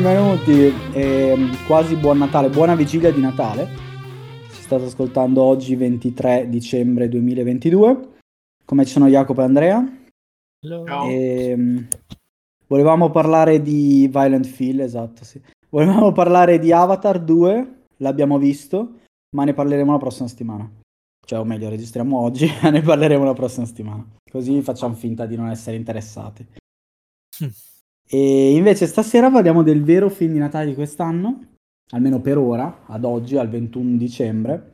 Benvenuti, e quasi buon Natale, buona vigilia di Natale. Ci state ascoltando oggi 23 dicembre 2022. Come ci sono Jacopo e Andrea? Ciao. E, mm, volevamo parlare di Violent Phil, esatto, sì. Volevamo parlare di Avatar 2, l'abbiamo visto, ma ne parleremo la prossima settimana. Cioè, o meglio, registriamo oggi, ma ne parleremo la prossima settimana. Così facciamo finta di non essere interessati. E invece stasera parliamo del vero film di Natale di quest'anno, almeno per ora, ad oggi, al 21 dicembre,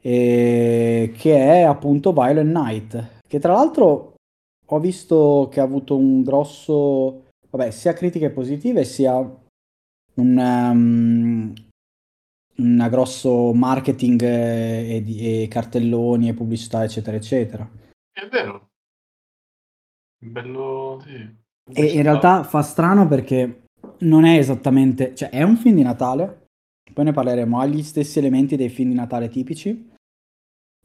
e che è appunto Violent Night, che tra l'altro ho visto che ha avuto un grosso, vabbè, sia critiche positive sia un, um, un grosso marketing e, e, cartelloni e pubblicità, eccetera, eccetera. È vero. Bello, sì. E in realtà fa strano perché non è esattamente, cioè è un film di Natale, poi ne parleremo, ha gli stessi elementi dei film di Natale tipici,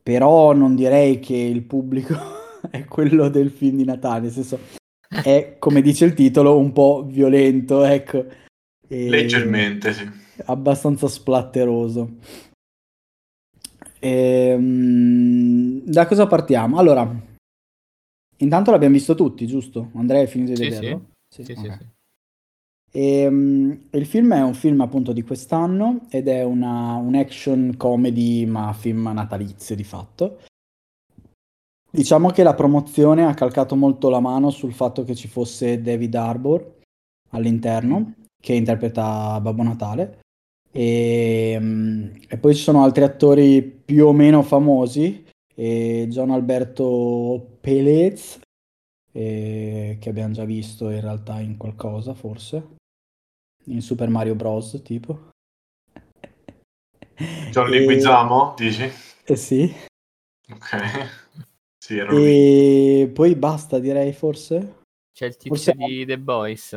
però non direi che il pubblico è quello del film di Natale, nel senso è, come dice il titolo, un po' violento, ecco. Leggermente, sì. Abbastanza splatteroso. E, um, da cosa partiamo? Allora, intanto l'abbiamo visto tutti, giusto? Andrea hai finito di sì, vederlo? Sì, sì, okay. sì, E, um, il film è un film appunto di quest'anno ed è una, un action comedy ma film natalizio di fatto. Diciamo che la promozione ha calcato molto la mano sul fatto che ci fosse David Harbour all'interno, che interpreta Babbo Natale, e, um, e poi ci sono altri attori più o meno famosi, John Alberto Pelez, che abbiamo già visto in realtà in qualcosa forse in Super Mario Bros. tipo. John Leguizamo, e... dici? Eh sì. Ok. Sì, ero e lì. poi basta, direi forse. C'è il tizio forse... di The Boys.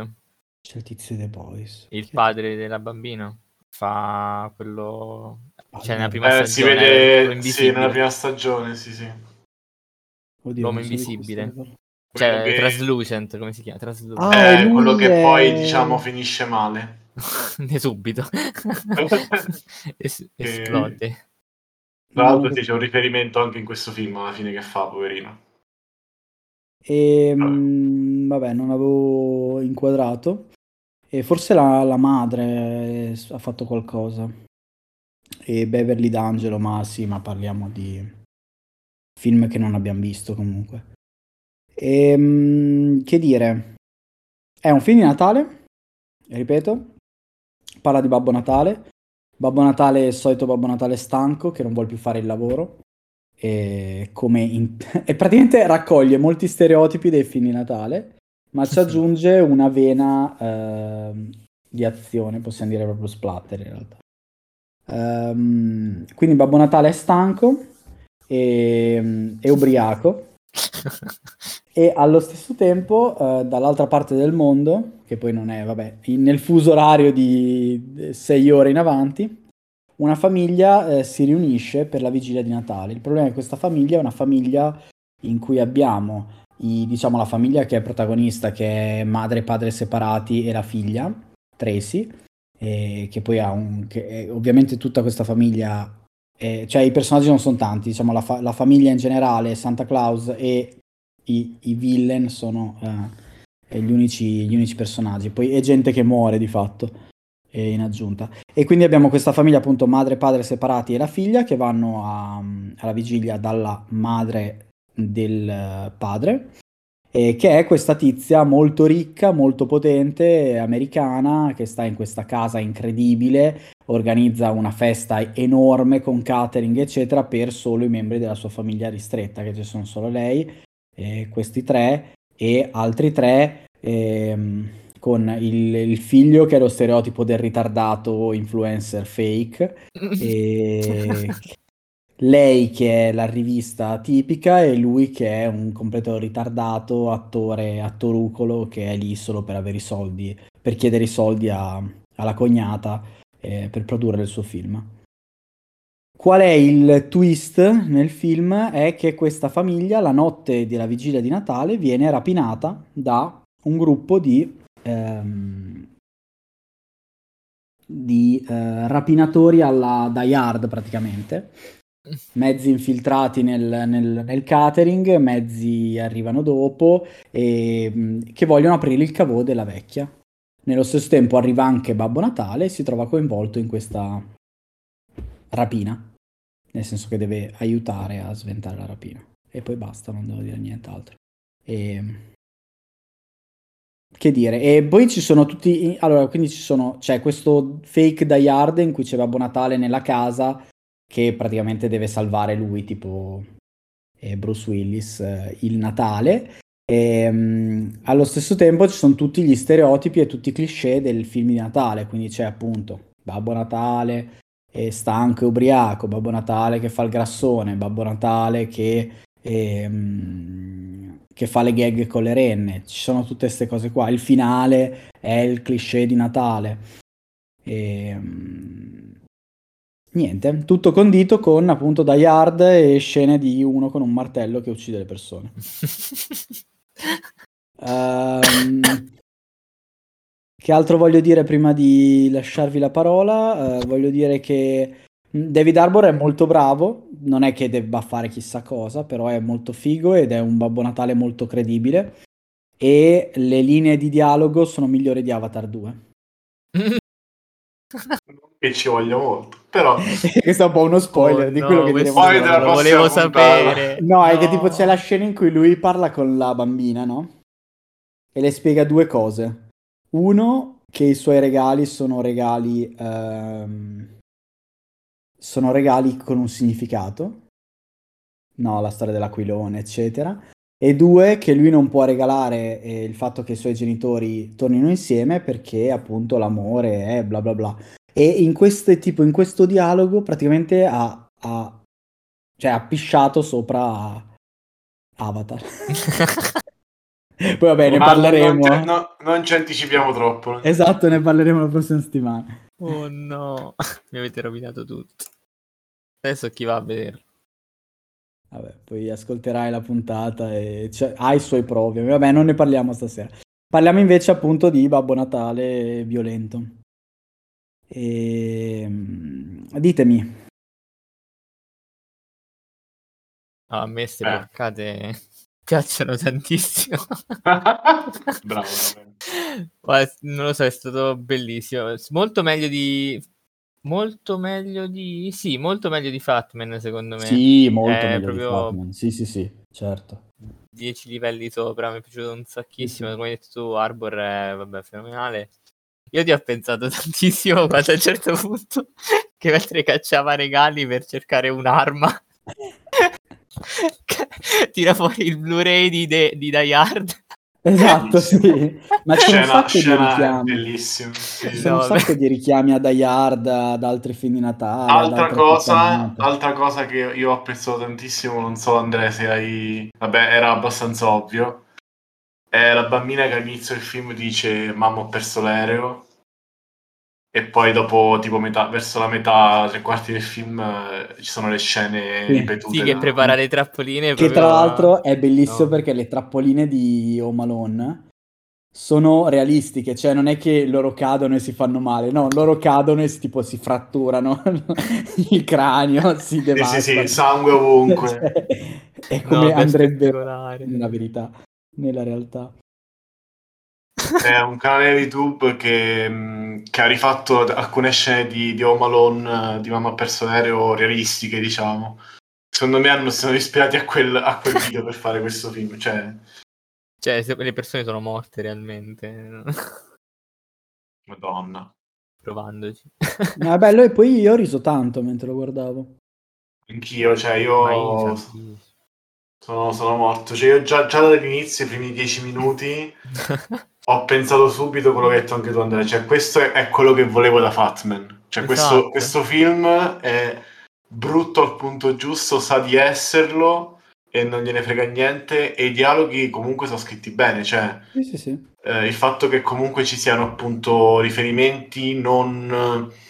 C'è il tizio di The Boys. Il Chi padre della bambina. Fa quello... Cioè, nella prima eh, stagione. Si vede sì, nella prima stagione, sì, sì. Oddio, L'uomo invisibile. Cioè, che... Translucent, come si chiama? Translucent. Ah, è quello che poi, diciamo, finisce male. ne subito. es- esplode. Tra l'altro c'è un riferimento anche in questo film alla fine che fa, poverino. E, vabbè. Mh, vabbè, non avevo inquadrato. E forse la, la madre ha fatto qualcosa. E Beverly D'Angelo, ma sì, ma parliamo di film che non abbiamo visto comunque. E, ehm, che dire, è un film di Natale, ripeto, parla di Babbo Natale. Babbo Natale è il solito Babbo Natale stanco che non vuole più fare il lavoro e, come in... e praticamente raccoglie molti stereotipi dei film di Natale, ma ci aggiunge una vena eh, di azione, possiamo dire proprio splatter in realtà. Um, quindi Babbo Natale è stanco e è ubriaco e allo stesso tempo eh, dall'altra parte del mondo, che poi non è, vabbè, in, nel fuso orario di sei ore in avanti, una famiglia eh, si riunisce per la vigilia di Natale. Il problema è che questa famiglia è una famiglia in cui abbiamo i, diciamo, la famiglia che è protagonista, che è madre e padre separati, e la figlia, Tracy, eh, che poi ha un... Che, ovviamente tutta questa famiglia eh, cioè i personaggi non sono tanti, diciamo la, fa- la, famiglia in generale, Santa Claus e i, i villain sono eh, gli, unici, gli, unici, personaggi. Poi è gente che muore di fatto eh, in aggiunta. E quindi abbiamo questa famiglia, appunto, madre e padre separati e la figlia che vanno a, alla vigilia dalla madre del padre. Eh, che è questa tizia molto ricca, molto potente, americana, che sta in questa casa incredibile, organizza una festa enorme con catering, eccetera, per solo i membri della sua famiglia ristretta, che ci sono solo lei, eh, questi tre e altri tre ehm, con il, il, figlio che è lo stereotipo del ritardato influencer fake. E lei che è la rivista tipica e lui che è un completo ritardato attore attorucolo che è lì solo per avere i soldi per chiedere i soldi a, alla cognata eh, per produrre il suo film Qual è il twist nel film? È che questa famiglia, la notte della vigilia di Natale, viene rapinata da un gruppo di, ehm, di uh, rapinatori alla Die Hard praticamente. Mezzi infiltrati nel, nel, nel catering, mezzi arrivano dopo e che vogliono aprire il cavò della vecchia. Nello stesso tempo arriva anche Babbo Natale e si trova coinvolto in questa rapina, nel senso che deve aiutare a sventare la rapina. E poi basta, non devo dire nient'altro. E... Che dire, e poi ci sono tutti. Allora, quindi ci sono. C'è questo fake Die Hard in cui c'è Babbo Natale nella casa che praticamente deve salvare lui, tipo eh, Bruce Willis, eh, il Natale. E, um, allo stesso tempo ci sono tutti gli stereotipi e tutti i cliché del film di Natale, quindi c'è appunto Babbo Natale è stanco e ubriaco, Babbo Natale che fa il grassone, Babbo Natale che ehm, che fa le gag con le renne. Ci sono tutte queste cose qua. Il finale è il cliché di Natale. E, ehm, niente, tutto condito con appunto Die Hard e scene di uno con un martello che uccide le persone. um, che altro voglio dire prima di lasciarvi la parola? Uh, voglio dire che David Arbor è molto bravo, non è che debba fare chissà cosa, però è molto figo ed è un Babbo Natale molto credibile e le linee di dialogo sono migliori di Avatar 2. che ci voglio molto, però questo è un po' uno spoiler oh, di quello no, che. Spoiler, lo volevo sapere. No, no, è che tipo c'è la scena in cui lui parla con la bambina, no? E le spiega due cose. Uno, che i suoi regali sono regali ehm sono regali con un significato, no, la storia dell'aquilone, eccetera. E due, che lui non può regalare eh, il fatto che i suoi genitori tornino insieme perché appunto l'amore è bla bla bla. E in, queste, tipo, in questo dialogo praticamente ha, ha, cioè, ha pisciato sopra Avatar. Poi vabbè, ne parleremo. Non, no, non ci anticipiamo troppo. Esatto, ne parleremo la prossima settimana. Oh no, mi avete rovinato tutto. Adesso chi va a vederlo? Vabbè, poi ascolterai la puntata e cioè, ha i suoi provi. Vabbè, non ne parliamo stasera. Parliamo invece appunto di Babbo Natale violento. E... Ehm, ditemi. Ah, a me queste eh. porcate piacciono tantissimo. Bravo. non lo so, è stato bellissimo. Molto meglio di... Molto meglio di... Sì, molto meglio di Fatman, secondo me. Sì, molto è meglio proprio... di Fatman. Sì, sì, sì, certo. 10 livelli sopra, mi è piaciuto un sacchissimo. Sì, Come hai detto tu, Arbor è vabbè, fenomenale. Io ti ho pensato tantissimo quando a un certo punto che mentre cacciava regali per cercare un'arma tira fuori il Blu-ray di, De- di Die Hard. Esatto, sì. Ma c'è scena, un sacco di richiami. Bellissimo. Sì. C'è un sacco di richiami a Die Hard, ad altri film di Natale. Altra cosa, altra cosa che io ho apprezzato tantissimo, non so Andrea se hai... Vabbè, era abbastanza ovvio. È la bambina che all'inizio del film dice mamma ho perso l'aereo e poi dopo tipo metà, verso la metà, tre quarti del film eh, ci sono le scene sì. ripetute. Sì, che no? prepara le trappoline. Che tra l'altro è bellissimo no. perché le trappoline di Home Alone sono realistiche, cioè non è che loro cadono e si fanno male, no, loro cadono e si, tipo si fratturano il cranio, si devastano. Sì, sì, sì, sangue ovunque. cioè, è come no, andrebbe nella verità, nella realtà è un canale YouTube che, mm, che, ha rifatto alcune scene di, di Home Alone eh, di Mamma perso l'aereo realistiche, diciamo. Secondo me hanno, sono ispirati a quel, a quel video per fare questo film. Cioè... cioè, se le persone sono morte realmente. Madonna. Provandoci. Ma è bello, e poi io ho riso tanto mentre lo guardavo. Anch'io, cioè io... Sono, sono, morto. Cioè, io già, già dall'inizio, i primi dieci minuti, ho pensato subito quello che hai detto anche tu, Andrea. Cioè, questo è, è quello che volevo da Fatman. Cioè, esatto. questo, questo, film è brutto al punto giusto, sa di esserlo e non gliene frega niente. E i dialoghi comunque sono scritti bene. Cioè, sì, sì, sì. Eh, il fatto che comunque ci siano appunto riferimenti non eh,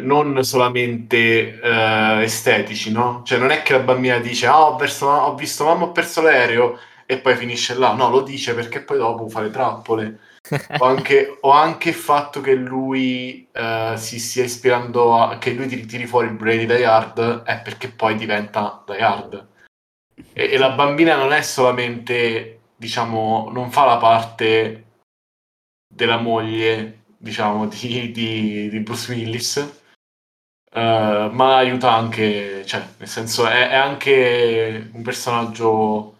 non solamente uh, estetici, no? Cioè non è che la bambina dice ah, ho, perso, ho visto mamma ho perso l'aereo e poi finisce là. No, lo dice perché poi dopo fa le trappole. o, anche, o anche il fatto che lui uh, si stia ispirando a che lui tiri, tiri fuori il Brady Die Hard è perché poi diventa Die Hard. E, e la bambina non è solamente, diciamo, non fa la parte della moglie, diciamo, di, di, di Bruce Willis, Uh, ma aiuta anche, cioè, nel senso, è, è, anche un personaggio.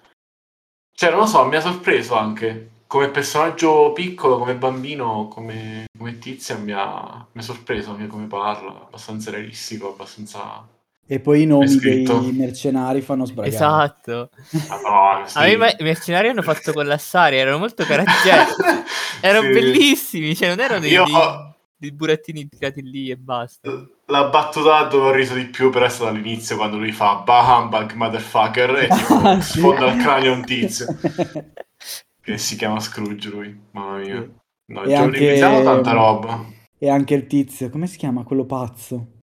Cioè, non lo so, mi ha sorpreso anche. Come personaggio piccolo, come bambino, come, come tizia, mi ha, mi ha sorpreso anche come parla. Abbastanza realistico, abbastanza. E poi i nomi dei mercenari fanno sbragare. Esatto. Madonna, sì. A me i mercenari hanno fatto collassare, erano molto caracteristici. erano sì. bellissimi, cioè non erano dei, Io... dei dei burattini tirati lì e basta. La battuta dove ho riso di più per essere all'inizio quando lui fa Bahambag motherfucker e tipo ah, sfonda il cranio un tizio. che si chiama Scrooge lui, mamma mia. No, e anche... tanta roba. E anche il tizio, come si chiama quello pazzo?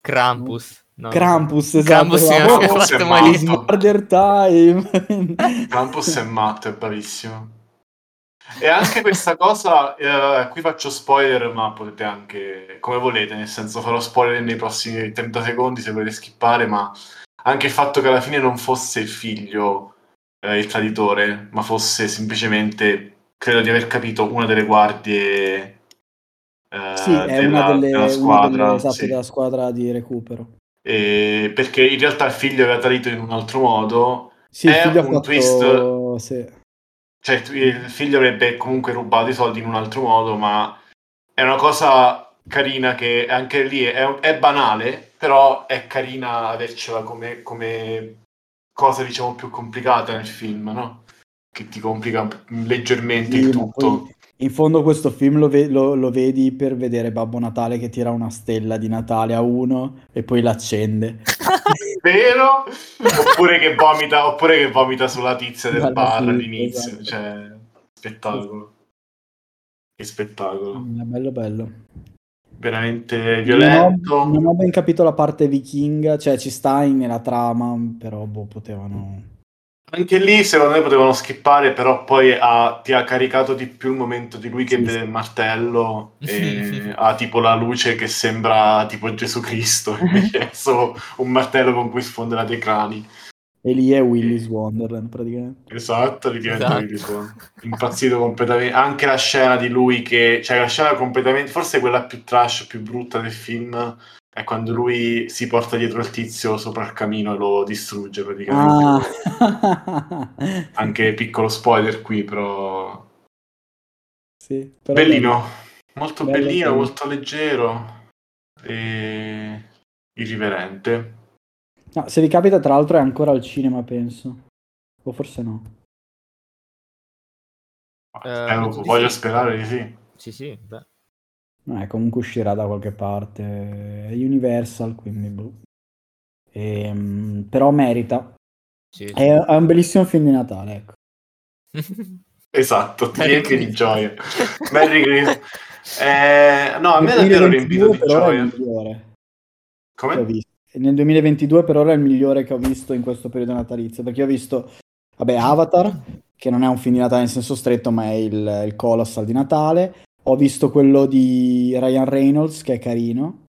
Krampus. No. Krampus, esatto. Krampus, Krampus è matto. Murder time. Krampus è matto, è bravissimo. E anche questa cosa, eh, qui faccio spoiler, ma potete anche, come volete, nel senso farò spoiler nei prossimi 30 secondi se volete skippare, ma anche il fatto che alla fine non fosse il figlio eh, il traditore, ma fosse semplicemente, credo di aver capito, una delle guardie eh, sì, è della, una delle, della squadra, una delle, esatto, sì. della squadra di recupero. E perché in realtà il figlio aveva tradito in un altro modo. Sì, è un fatto... twist... Sì cioè il figlio avrebbe comunque rubato i soldi in un altro modo, ma è una cosa carina che anche lì è, è banale, però è carina avercela come, come, cosa diciamo più complicata nel film, no? Che ti complica leggermente sì, il tutto. In fondo questo film lo, ve- lo, lo, vedi per vedere Babbo Natale che tira una stella di Natale a uno e poi l'accende. Vero? oppure, che vomita, oppure che vomita sulla tizia del bar all'inizio. Esatto. Cioè, spettacolo. Che spettacolo. È bello bello. Veramente violento. Non ho, non ho ben capito la parte vichinga, cioè ci sta nella trama, però boh, potevano anche lì secondo me potevano skippare, però poi ha, ti ha caricato di più il momento di lui che sì, vede sì. il martello e ha tipo la luce che sembra tipo Gesù Cristo, invece è solo un martello con cui sfonderà dei crani. E lì è Willis Wonderland praticamente. Esatto, lì diventa esatto. Willis Wonderland. Impazzito completamente. Anche la scena di lui che... Cioè la scena completamente... Forse quella più trash, più brutta del film è quando lui si porta dietro il tizio sopra il camino e lo distrugge praticamente. Ah. Anche piccolo spoiler qui, però. Sì, però bellino, bello. molto bello bellino, bello. molto leggero e irriverente. No, se vi capita, tra l'altro, è ancora al cinema, penso. O forse no. Uh, voglio sì. sperare di sì. Sì, sì, beh. Eh, comunque uscirà da qualche parte. È Universal, quindi boh. E, ehm, però merita. Sì, sì. È, è, un bellissimo film di Natale, ecco. esatto, ti riempie di gioia. Merry Christmas. Eh, no, a me è davvero riempito di gioia. Come? Nel 2022 per ora è il migliore che ho visto in questo periodo natalizio, perché ho visto, vabbè, Avatar, che non è un film di Natale in senso stretto, ma è il, il Colossal di Natale. Ho visto quello di Ryan Reynolds, che è carino.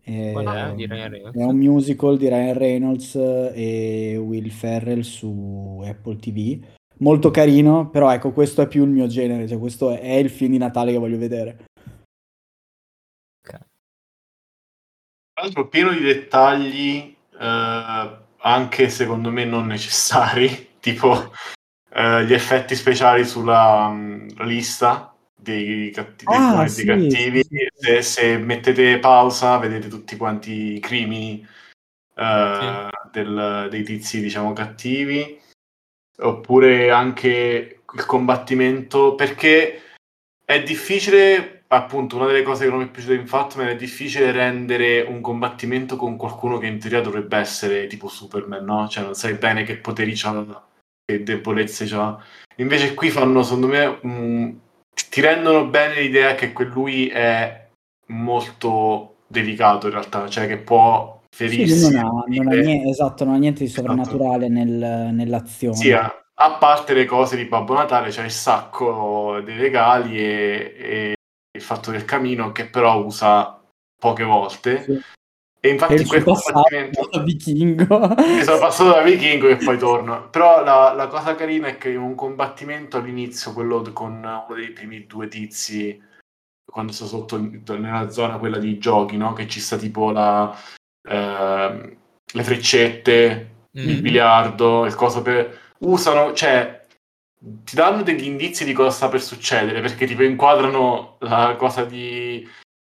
È, è, è un musical di Ryan Reynolds e Will Ferrell su Apple TV. Molto carino, però ecco, questo è più il mio genere, cioè questo è il film di Natale che voglio vedere. Okay. Tra l'altro pieno di dettagli, eh, anche secondo me non necessari, tipo eh, gli effetti speciali sulla um, lista dei, catti- dei ah, sì, cattivi. Sì, se, se, mettete pausa, vedete tutti quanti i crimini uh, del, dei tizi, diciamo, cattivi. Oppure anche il combattimento, perché è difficile, appunto, una delle cose che non mi è piaciuta in Fatman è difficile rendere un combattimento con qualcuno che in teoria dovrebbe essere tipo Superman, no? Cioè non sai bene che poteri c'ha, che debolezze c'ha. Invece qui fanno, secondo me, un, ti rendono bene l'idea che lui è molto delicato in realtà, cioè che può ferirsi. Sì, non ha, non ha niente, esatto, non ha niente di esatto. sovrannaturale esatto. nel, nell'azione. Sì, ha, a parte le cose di Babbo Natale, c'è il sacco dei regali e, e il fatto del camino che però usa poche volte. Sì. E infatti E passato combattimento da vichingo. mi sono passato da vichingo e poi torno. Però la, la cosa carina è che in un combattimento all'inizio, quello con uno dei primi due tizi, quando sto sotto nella zona quella di giochi, no? Che ci sta tipo la, ehm, le freccette, il Mm. biliardo, il coso per... Usano, cioè, ti danno degli indizi di cosa sta per succedere, perché tipo inquadrano la cosa di,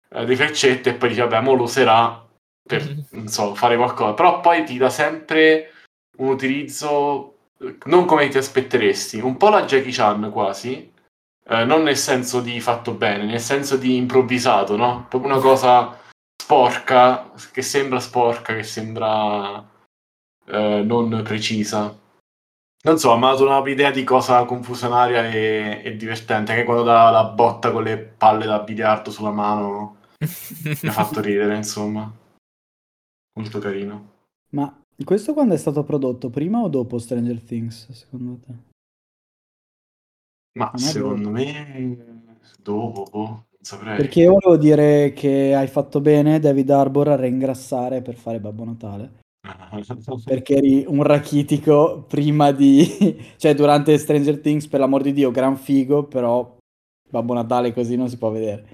eh, di freccette e poi dici, vabbè, mo lo userà per, non so, fare qualcosa. Però poi ti dà sempre un utilizzo non come ti aspetteresti, un po' la Jackie Chan quasi, eh, non nel senso di fatto bene, nel senso di improvvisato, no? Proprio una cosa sporca, che sembra sporca, che sembra eh, non precisa. Non so, mi ha dato un'idea di cosa confusionaria e, e divertente, anche quando dà la botta con le palle da biliardo sulla mano, mi ha fatto ridere, insomma. Molto carino. Ma questo quando è stato prodotto? Prima o dopo Stranger Things, secondo te? Ma secondo me dopo, boh, non saprei. Perché io volevo dire che hai fatto bene, David Arbor, a reingrassare per fare Babbo Natale. Perché eri un rachitico prima di... cioè durante Stranger Things, per l'amor di Dio, gran figo, però Babbo Natale così non si può vedere.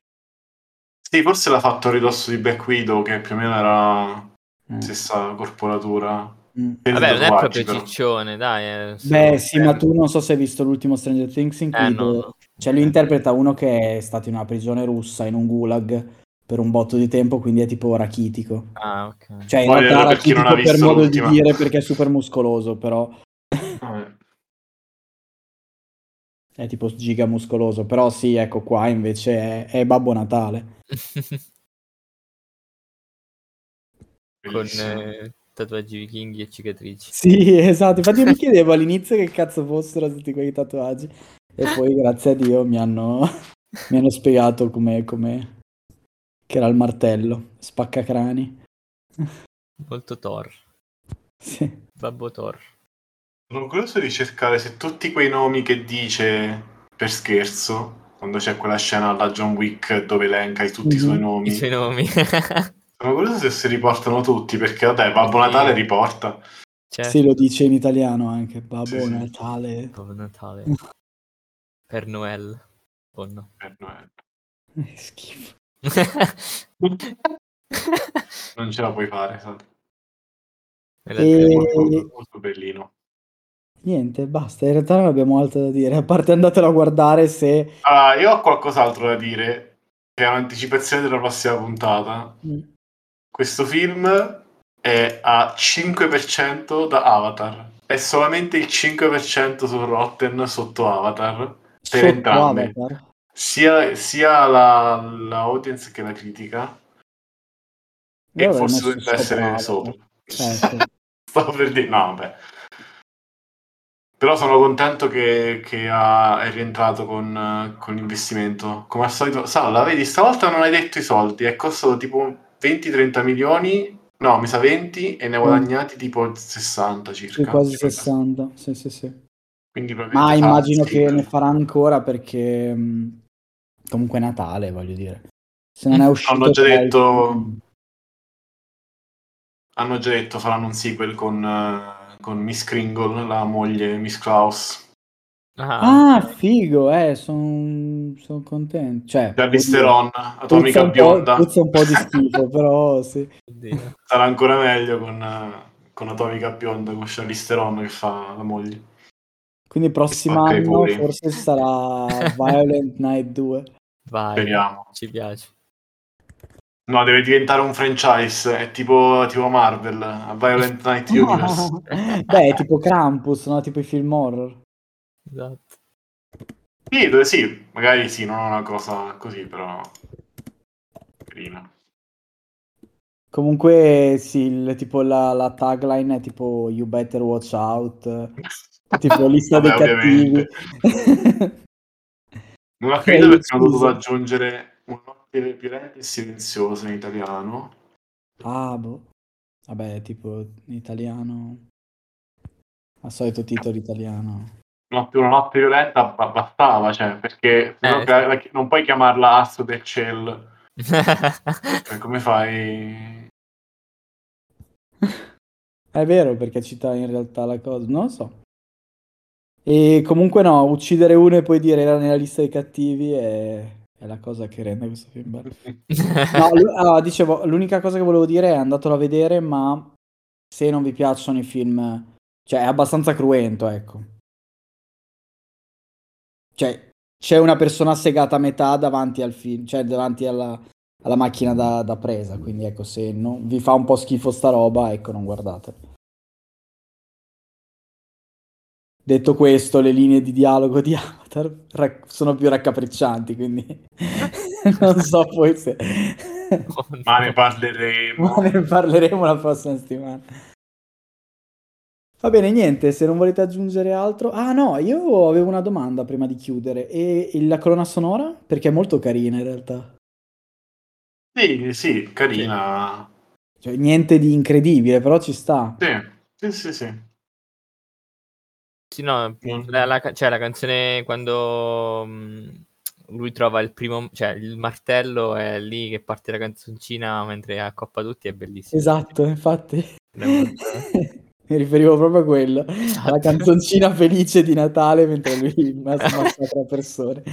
Sì, forse l'ha fatto a ridosso di Black Widow, che più o meno era. Stessa corporatura. Mm. Vabbè, di non è proprio però. ciccione, dai. eh, Beh, sì, eh. ma tu non so se hai visto l'ultimo Stranger Things in cui Eh, no, cioè, lui interpreta uno che è stato in una prigione russa, in un gulag, per un botto di tempo, quindi è tipo rachitico. Ah, ok. Cioè, in Poi, realtà per chi non ha rachitico per visto modo l'ultima. di dire perché è super muscoloso, però Vabbè. è tipo giga muscoloso. Però sì, ecco qua invece è, è Babbo Natale. Con eh, tatuaggi vichinghi e cicatrici. Sì, esatto. Infatti io mi chiedevo all'inizio che cazzo fossero tutti quei tatuaggi. E poi, grazie a Dio, mi hanno, mi hanno spiegato come, come- che era il martello, spaccacrani. Molto Thor. Sì. Babbo Thor. Sono curioso di cercare se tutti quei nomi che dice per scherzo, quando c'è quella scena alla John Wick dove elenca i- tutti i suoi Mhm. nomi, I suoi nomi. sono curioso se si riportano tutti, perché vabbè, Babbo Natale riporta. Certo. Sì, lo dice in italiano anche, Babbo Sì, sì. Natale. Babbo Natale. Per Noel. O no. Eh, no, eh, Eh, Schifo. non ce la puoi fare, esatto. In E- È è molto, molto bellino. Niente, basta, in realtà non abbiamo altro da dire, a parte andatelo a guardare se... Allora, io ho qualcos'altro da dire, che è un'anticipazione della prossima puntata. Mm. Questo film è a 5% da Avatar. È solamente il 5% su Rotten sotto Avatar. Per Sotto entrambi. Avatar. Sia, sia la, la audience che la critica. Io E forse dovrebbe essere sopra. Eh, sì. Stavo per dire, no, vabbè. Però sono contento che, che ha- è rientrato con, con l'investimento. Come al solito, Salla, vedi, stavolta non hai detto i soldi, è costato tipo 20-30 milioni, no, mi sa 20 e ne ha Mm. guadagnati tipo 60 circa. Sì, quasi Tipo, 60, sì, sì, sì. Quindi Ma immagino che ne farà ancora perché mh, comunque è Natale, voglio dire. Se non è uscito... Hanno già detto- Hanno già detto faranno un sequel con, eh, con Miss Kringle, la moglie Miss Klaus. Ah, Ah, figo, eh, sono contento. Cioè, puzza atomica un po', bionda. puzza un po' di schifo, però sì. oddio. sarà ancora meglio con, con Atomica Bionda, con Charlize Theron che fa la moglie. Quindi prossimo anno forse sarà Violent Night 2. Vai. Speriamo. Ci piace. No, deve diventare un franchise, è tipo, tipo Marvel, Violent Night Universe. Beh, è tipo Krampus, no? Tipo i film horror. Esatto. Sì, sì, magari sì, non è una cosa così, però carina. Comunque, sì, il- tipo la, la tagline è tipo You better watch out. Tipo lista dei Vabbè, cattivi. ovviamente. Non ho Eh, capito perché hanno dovuto aggiungere un notte violenta e silenziosa in italiano. ah, boh. Vabbè, tipo in italiano. Al solito titolo italiano. Notte, una notte violenta bastava, cioè, perché eh, sì. non puoi chiamarla Asso del Cell. cioè, come fai? È vero, perché cita in realtà la cosa, non lo so. E comunque no, uccidere uno e poi dire era nella lista dei cattivi è, è la cosa che rende questo film bello. no, l- uh, dicevo, l'unica cosa che volevo dire è andatelo a vedere, ma se non vi piacciono i film, cioè è abbastanza cruento, ecco. Cioè, c'è una persona segata a metà davanti al film, cioè davanti alla, alla macchina da, da, presa, quindi ecco, se non, vi fa un po' schifo sta roba, ecco, non guardate. Detto questo, le linee di dialogo di Avatar rac- sono più raccapriccianti, quindi non so poi se... Ma ne parleremo. Ma ne parleremo la prossima settimana. Va bene, niente, se non volete aggiungere altro... Ah no, io avevo una domanda prima di chiudere. E la colonna sonora? Perché è molto carina in realtà. Sì, sì, carina. Cioè, niente di incredibile, però ci sta. Sì, sì, sì, sì. Sì, no, la, la, cioè la canzone quando mh, lui trova il primo, cioè il martello è lì che parte la canzoncina mentre accoppa tutti, è bellissimo. Esatto, infatti. Mi riferivo proprio a quello, esatto. alla canzoncina felice di Natale mentre lui massacra persone.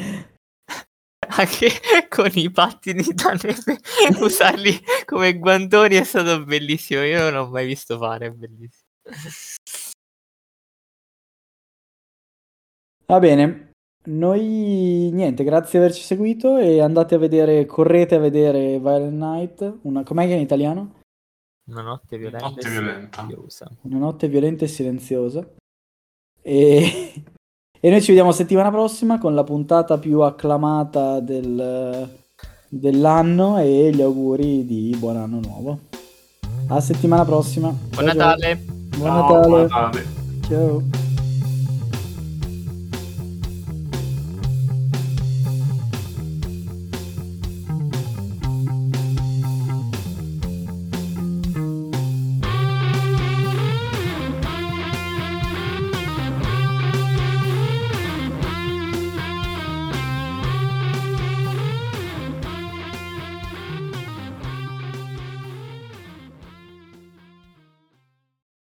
Anche con i pattini da neve, usarli come guantoni è stato bellissimo. Io non l'ho mai visto fare, è bellissimo. Va bene, noi niente, grazie di averci seguito e andate a vedere, correte a vedere Violent Night, una, com'è che è in italiano? Una notte violenta, notte violenta. silenziosa. Una notte violenta e silenziosa. E... e noi ci vediamo settimana prossima con la puntata più acclamata del... dell'anno e gli auguri di buon anno nuovo. A settimana prossima. Buon Natale. Buon Natale. Buon Natale. Ciao.